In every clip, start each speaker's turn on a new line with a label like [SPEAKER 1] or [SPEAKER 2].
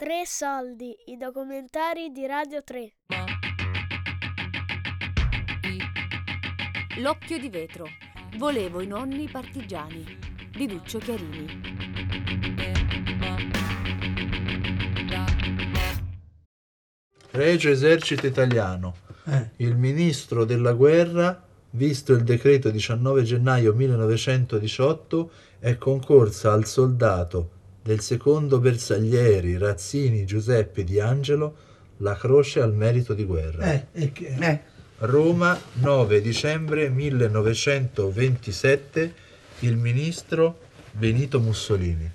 [SPEAKER 1] Tre soldi, i documentari di Radio 3.
[SPEAKER 2] L'occhio di vetro. Volevo i nonni partigiani di Duccio Chiarini.
[SPEAKER 3] Regio Esercito Italiano.
[SPEAKER 4] Eh.
[SPEAKER 3] Il ministro della guerra, visto il decreto 19 gennaio 1918, è concorsa al soldato del secondo Bersaglieri Razzini Giuseppe Di Angelo la croce al merito di guerra.
[SPEAKER 4] Eh, e che-
[SPEAKER 5] Eh,
[SPEAKER 3] Roma, 9 dicembre 1927, il ministro Benito Mussolini.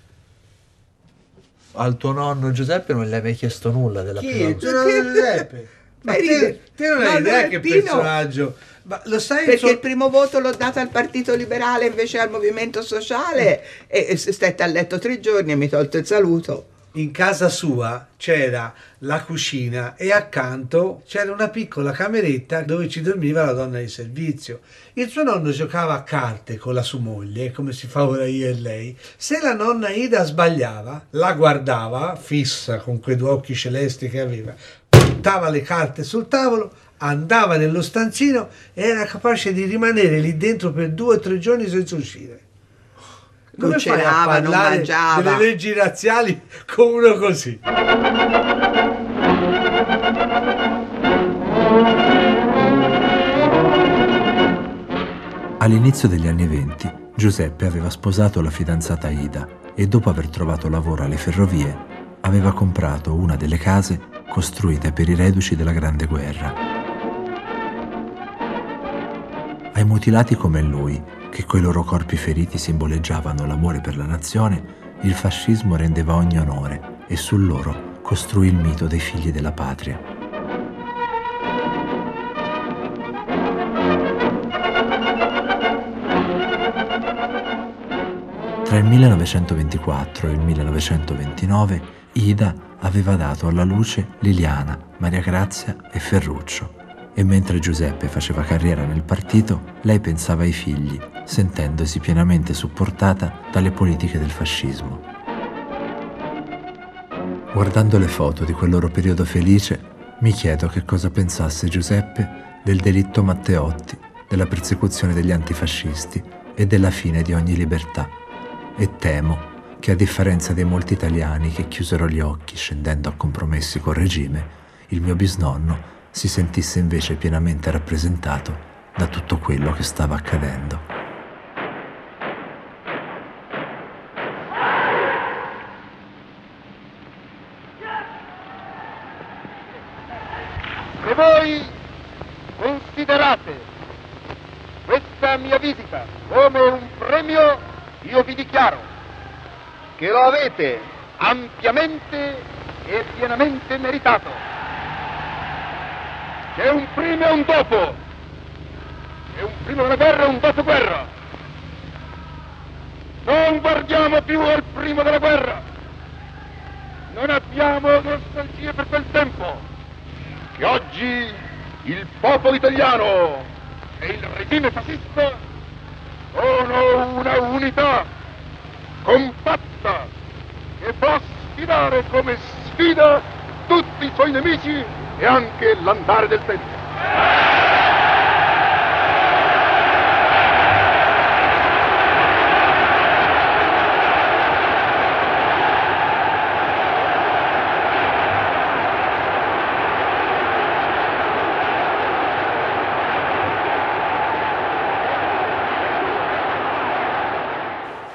[SPEAKER 3] Al tuo nonno Giuseppe non gli hai mai chiesto nulla della
[SPEAKER 4] Chi?
[SPEAKER 3] prima
[SPEAKER 4] non Giuseppe? Ma te, te non hai
[SPEAKER 5] Ma
[SPEAKER 4] idea che
[SPEAKER 5] Pino?
[SPEAKER 4] personaggio. Ma lo sai
[SPEAKER 5] perché
[SPEAKER 4] so-
[SPEAKER 5] il primo voto l'ho dato al Partito Liberale invece al Movimento Sociale e, e stette a letto tre giorni e mi tolto il saluto.
[SPEAKER 4] in casa sua c'era la cucina e accanto c'era una piccola cameretta dove ci dormiva la donna di servizio. Il suo nonno giocava a carte con la sua moglie, come si fa ora io e lei. Se la nonna Ida sbagliava, la guardava fissa con quei due occhi celesti che aveva, buttava le carte sul tavolo, andava nello stanzino e era capace di rimanere lì dentro per due o tre giorni senza uscire.
[SPEAKER 5] Non
[SPEAKER 4] Come a
[SPEAKER 5] cenava, non mangiava.
[SPEAKER 4] delle leggi razziali con uno così?
[SPEAKER 6] All'inizio degli anni venti, Giuseppe aveva sposato la fidanzata Ida e dopo aver trovato lavoro alle ferrovie, aveva comprato una delle case costruite per i reduci della Grande Guerra. Ai mutilati come lui, che coi loro corpi feriti simboleggiavano l'amore per la nazione, il fascismo rendeva ogni onore e su loro costruì il mito dei figli della patria. Tra il 1924 e il 1929 Ida aveva dato alla luce Liliana, Maria Grazia e Ferruccio e mentre Giuseppe faceva carriera nel partito, lei pensava ai figli, sentendosi pienamente supportata dalle politiche del fascismo. Guardando le foto di quel loro periodo felice, mi chiedo che cosa pensasse Giuseppe del delitto Matteotti, della persecuzione degli antifascisti e della fine di ogni libertà. E temo che a differenza dei molti italiani che chiusero gli occhi scendendo a compromessi col regime, il mio bisnonno si sentisse invece pienamente rappresentato da tutto quello che stava accadendo.
[SPEAKER 7] Se voi considerate questa mia visita come un premio, io vi dichiaro che lo avete ampiamente e pienamente meritato. C'è un prima e un dopo. C'è un prima della guerra e un dopo guerra. Non guardiamo più al primo della guerra. Non abbiamo nostalgie per quel tempo che oggi il popolo italiano e il regime fascista sono una unità compatta che può sfidare come sfida tutti i suoi nemici e anche l'andare del tempo.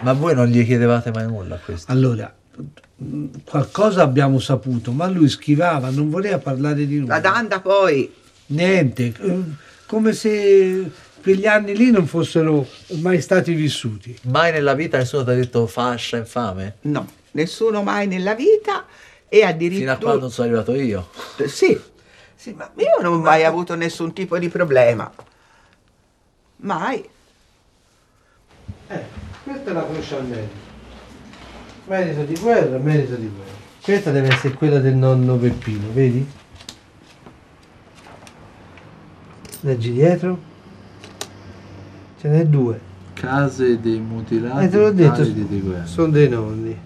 [SPEAKER 3] Ma voi non gli chiedevate mai nulla a questo?
[SPEAKER 4] Allora, qualcosa abbiamo saputo, ma lui schivava, non voleva parlare di nulla.
[SPEAKER 5] La Danda poi,
[SPEAKER 4] Niente, come se quegli anni lì non fossero mai stati vissuti.
[SPEAKER 3] Mai nella vita nessuno ti ha detto fascia infame?
[SPEAKER 5] no, nessuno mai nella vita e addirittura...
[SPEAKER 3] Fino a quando non sono arrivato io.
[SPEAKER 5] Sì, sì, ma io non ho mai avuto nessun tipo di problema. Mai.
[SPEAKER 4] Eh, questa è la croce al merito. Merito di guerra, merito di guerra. Questa deve essere quella del nonno Peppino, vedi? Leggi dietro. Ce n'è due.
[SPEAKER 3] Case dei mutilati.
[SPEAKER 4] Eh, te l'ho detto, sono dei nonni.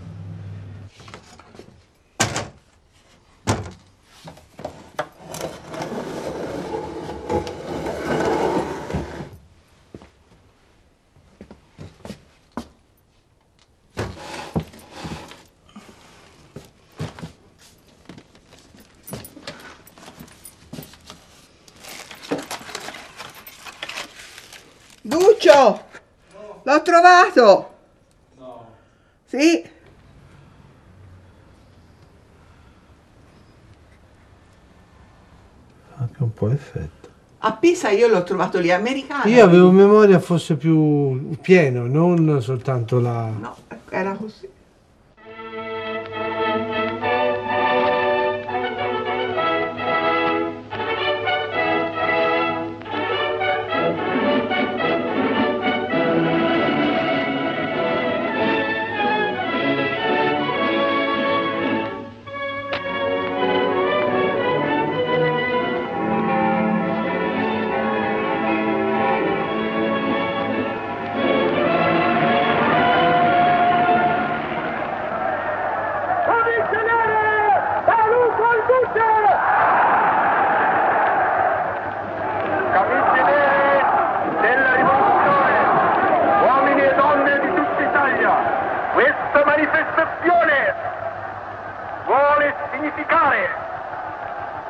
[SPEAKER 7] Duccio! L'ho trovato! No. Sì.
[SPEAKER 4] Anche un po' effetto.
[SPEAKER 7] A Pisa io l'ho trovato lì americano.
[SPEAKER 4] Io avevo memoria fosse più pieno, non soltanto la...
[SPEAKER 7] No, era così.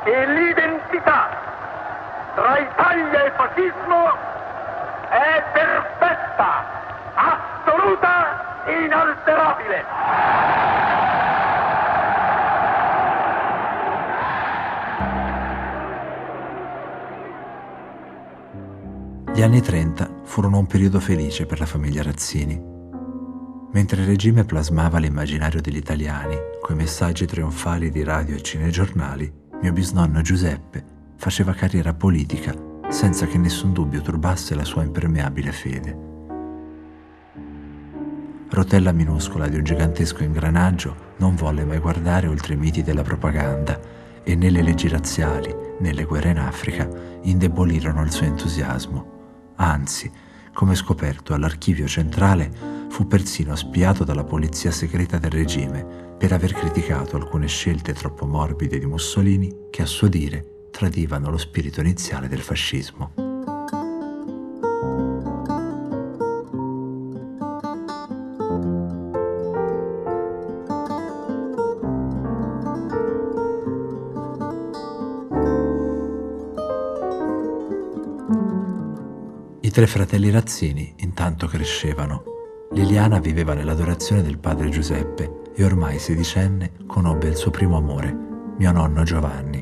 [SPEAKER 8] Che l'identità tra Italia e fascismo è perfetta, assoluta, inalterabile.
[SPEAKER 6] Gli anni 30 furono un periodo felice per la famiglia Razzini. Mentre il regime plasmava l'immaginario degli italiani coi messaggi trionfali di radio e cinegiornali, mio bisnonno Giuseppe faceva carriera politica senza che nessun dubbio turbasse la sua impermeabile fede. Rotella minuscola di un gigantesco ingranaggio non volle mai guardare oltre i miti della propaganda e né le leggi razziali né le guerre in Africa indebolirono il suo entusiasmo. Anzi, come scoperto all'archivio centrale, fu persino spiato dalla polizia segreta del regime per aver criticato alcune scelte troppo morbide di Mussolini che a suo dire tradivano lo spirito iniziale del fascismo. Tre fratelli Razzini intanto crescevano. Liliana viveva nell'adorazione del padre Giuseppe e ormai sedicenne conobbe il suo primo amore, mio nonno Giovanni.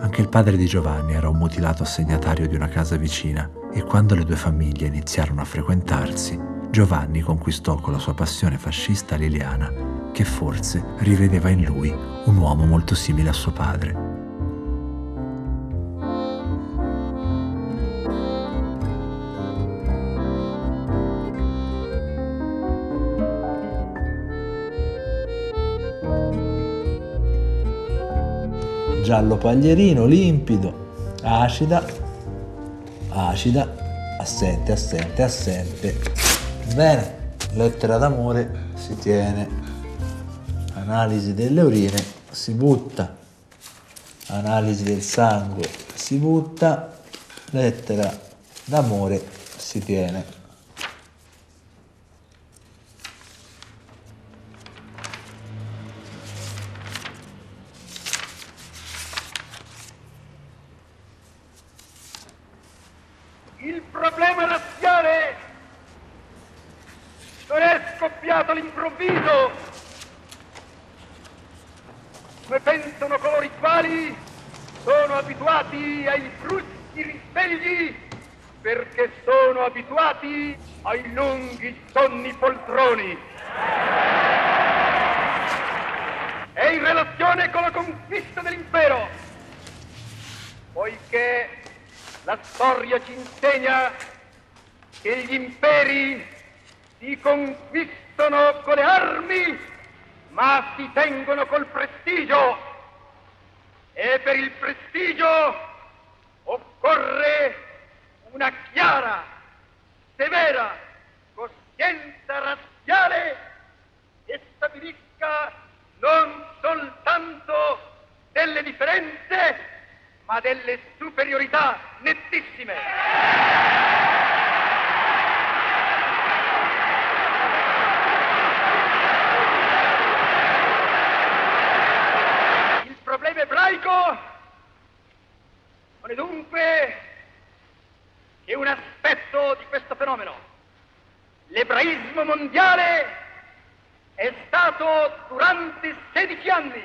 [SPEAKER 6] Anche il padre di Giovanni era un mutilato assegnatario di una casa vicina e quando le due famiglie iniziarono a frequentarsi, Giovanni conquistò con la sua passione fascista Liliana, che forse rivedeva in lui un uomo molto simile a suo padre.
[SPEAKER 9] Giallo paglierino, limpido, acida, acida, assente, assente, assente. Bene, lettera d'amore si tiene, analisi delle urine si butta, analisi del sangue si butta, lettera d'amore si tiene.
[SPEAKER 8] Il problema razziale non è scoppiato all'improvviso, come pensano coloro i quali sono abituati ai bruschi risvegli perché sono abituati ai lunghi sonni poltroni. È in relazione con la conquista dell'impero, poiché la storia ci insegna che gli imperi si conquistano con le armi, ma si tengono col prestigio. E per il prestigio occorre una chiara, severa coscienza razziale che stabilisca non soltanto delle differenze, ma delle superiorità nettissime. Il problema ebraico non è dunque che un aspetto di questo fenomeno, l'ebraismo mondiale, è stato durante 16 anni,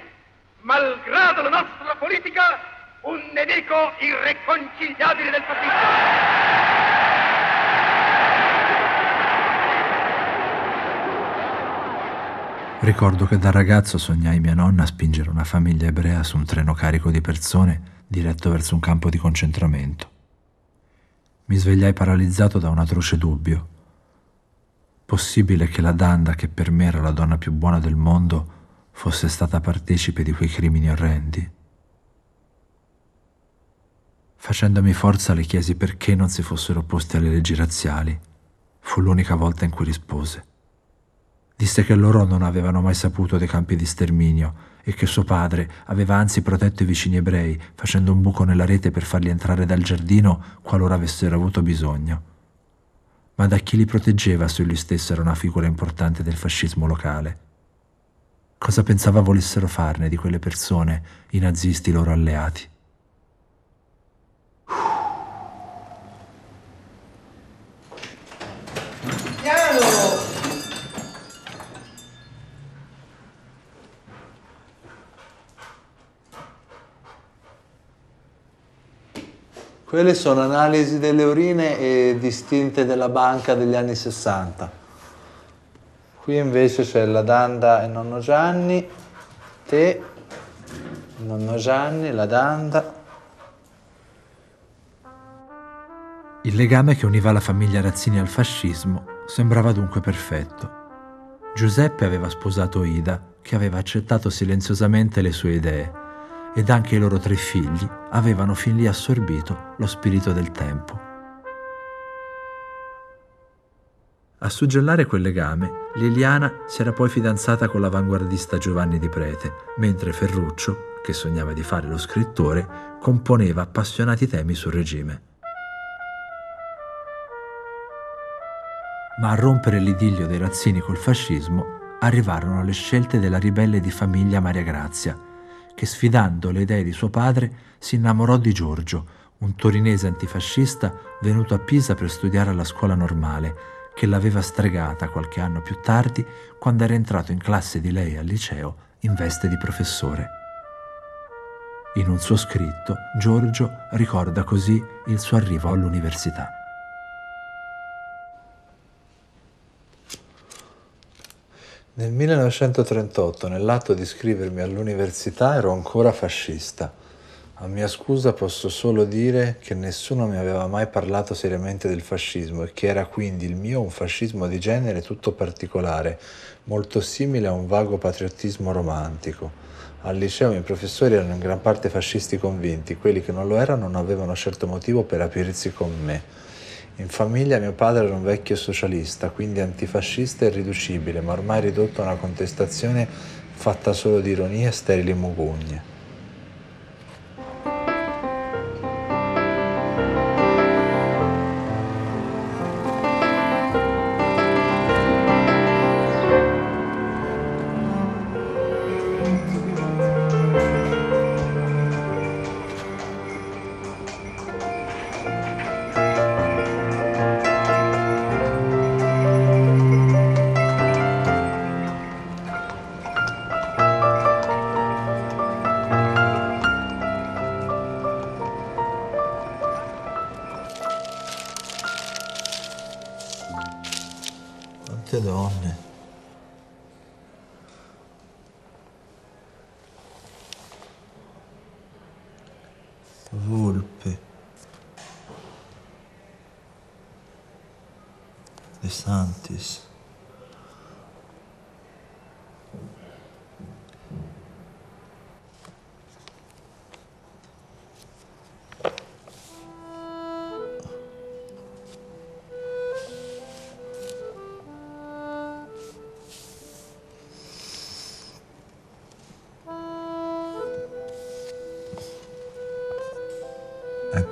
[SPEAKER 8] malgrado la nostra politica, un nemico irreconciliabile del fascismo.
[SPEAKER 6] Ricordo che da ragazzo sognai mia nonna spingere una famiglia ebrea su un treno carico di persone diretto verso un campo di concentramento. Mi svegliai paralizzato da un atroce dubbio. Possibile che la Danda, che per me era la donna più buona del mondo, fosse stata partecipe di quei crimini orrendi? Facendomi forza le chiesi perché non si fossero opposti alle leggi razziali. Fu l'unica volta in cui rispose. Disse che loro non avevano mai saputo dei campi di sterminio e che suo padre aveva anzi protetto i vicini ebrei, facendo un buco nella rete per farli entrare dal giardino qualora avessero avuto bisogno. Ma da chi li proteggeva se lui stesso era una figura importante del fascismo locale? Cosa pensava volessero farne di quelle persone, i nazisti loro alleati?
[SPEAKER 3] Quelle sono analisi delle urine e distinte della banca degli anni 60. Qui invece c'è la Danda e nonno Gianni, te, nonno Gianni, la Danda.
[SPEAKER 6] Il legame che univa la famiglia Razzini al fascismo sembrava dunque perfetto. Giuseppe aveva sposato Ida, che aveva accettato silenziosamente le sue idee, ed anche i loro tre figli avevano fin lì assorbito lo spirito del tempo. A suggellare quel legame, Liliana si era poi fidanzata con l'avanguardista Giovanni di Prete, mentre Ferruccio, che sognava di fare lo scrittore, componeva appassionati temi sul regime. Ma a rompere l'idillio dei Razzini col fascismo arrivarono le scelte della ribelle di famiglia Maria Grazia, che sfidando le idee di suo padre si innamorò di Giorgio, un torinese antifascista venuto a Pisa per studiare alla scuola normale, che l'aveva stregata qualche anno più tardi quando era entrato in classe di lei al liceo in veste di professore. In un suo scritto, Giorgio ricorda così il suo arrivo all'università.
[SPEAKER 3] Nel 1938, nell'atto di iscrivermi all'università, ero ancora fascista. A mia scusa posso solo dire che nessuno mi aveva mai parlato seriamente del fascismo e che era quindi il mio un fascismo di genere tutto particolare, molto simile a un vago patriottismo romantico. Al liceo i professori erano in gran parte fascisti convinti, quelli che non lo erano non avevano certo motivo per aprirsi con me. In famiglia mio padre era un vecchio socialista, quindi antifascista e irriducibile, ma ormai ridotto a una contestazione fatta solo di ironie e sterili mugugne.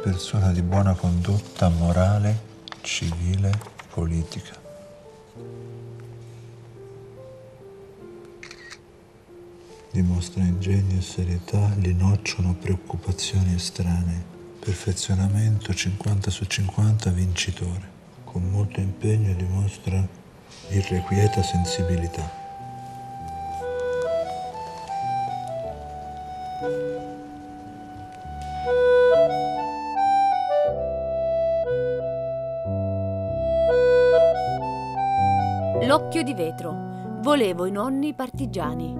[SPEAKER 3] Persona di buona condotta morale, civile, politica. Dimostra ingegno e serietà, li nocciono preoccupazioni estranee
[SPEAKER 6] perfezionamento 50 su 50 vincitore. Con molto impegno dimostra irrequieta sensibilità.
[SPEAKER 2] L'occhio di vetro. Volevo i nonni partigiani.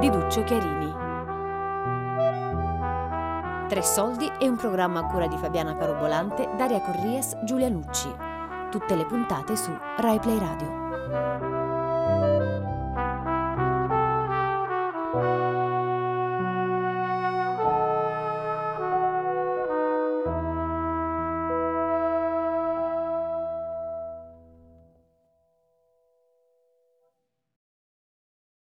[SPEAKER 2] Di Duccio Chiarini. Tre soldi e un programma a cura di Fabiana Carobolante, Daria Corries, Giulia Nucci. Tutte le puntate su Rai Play Radio.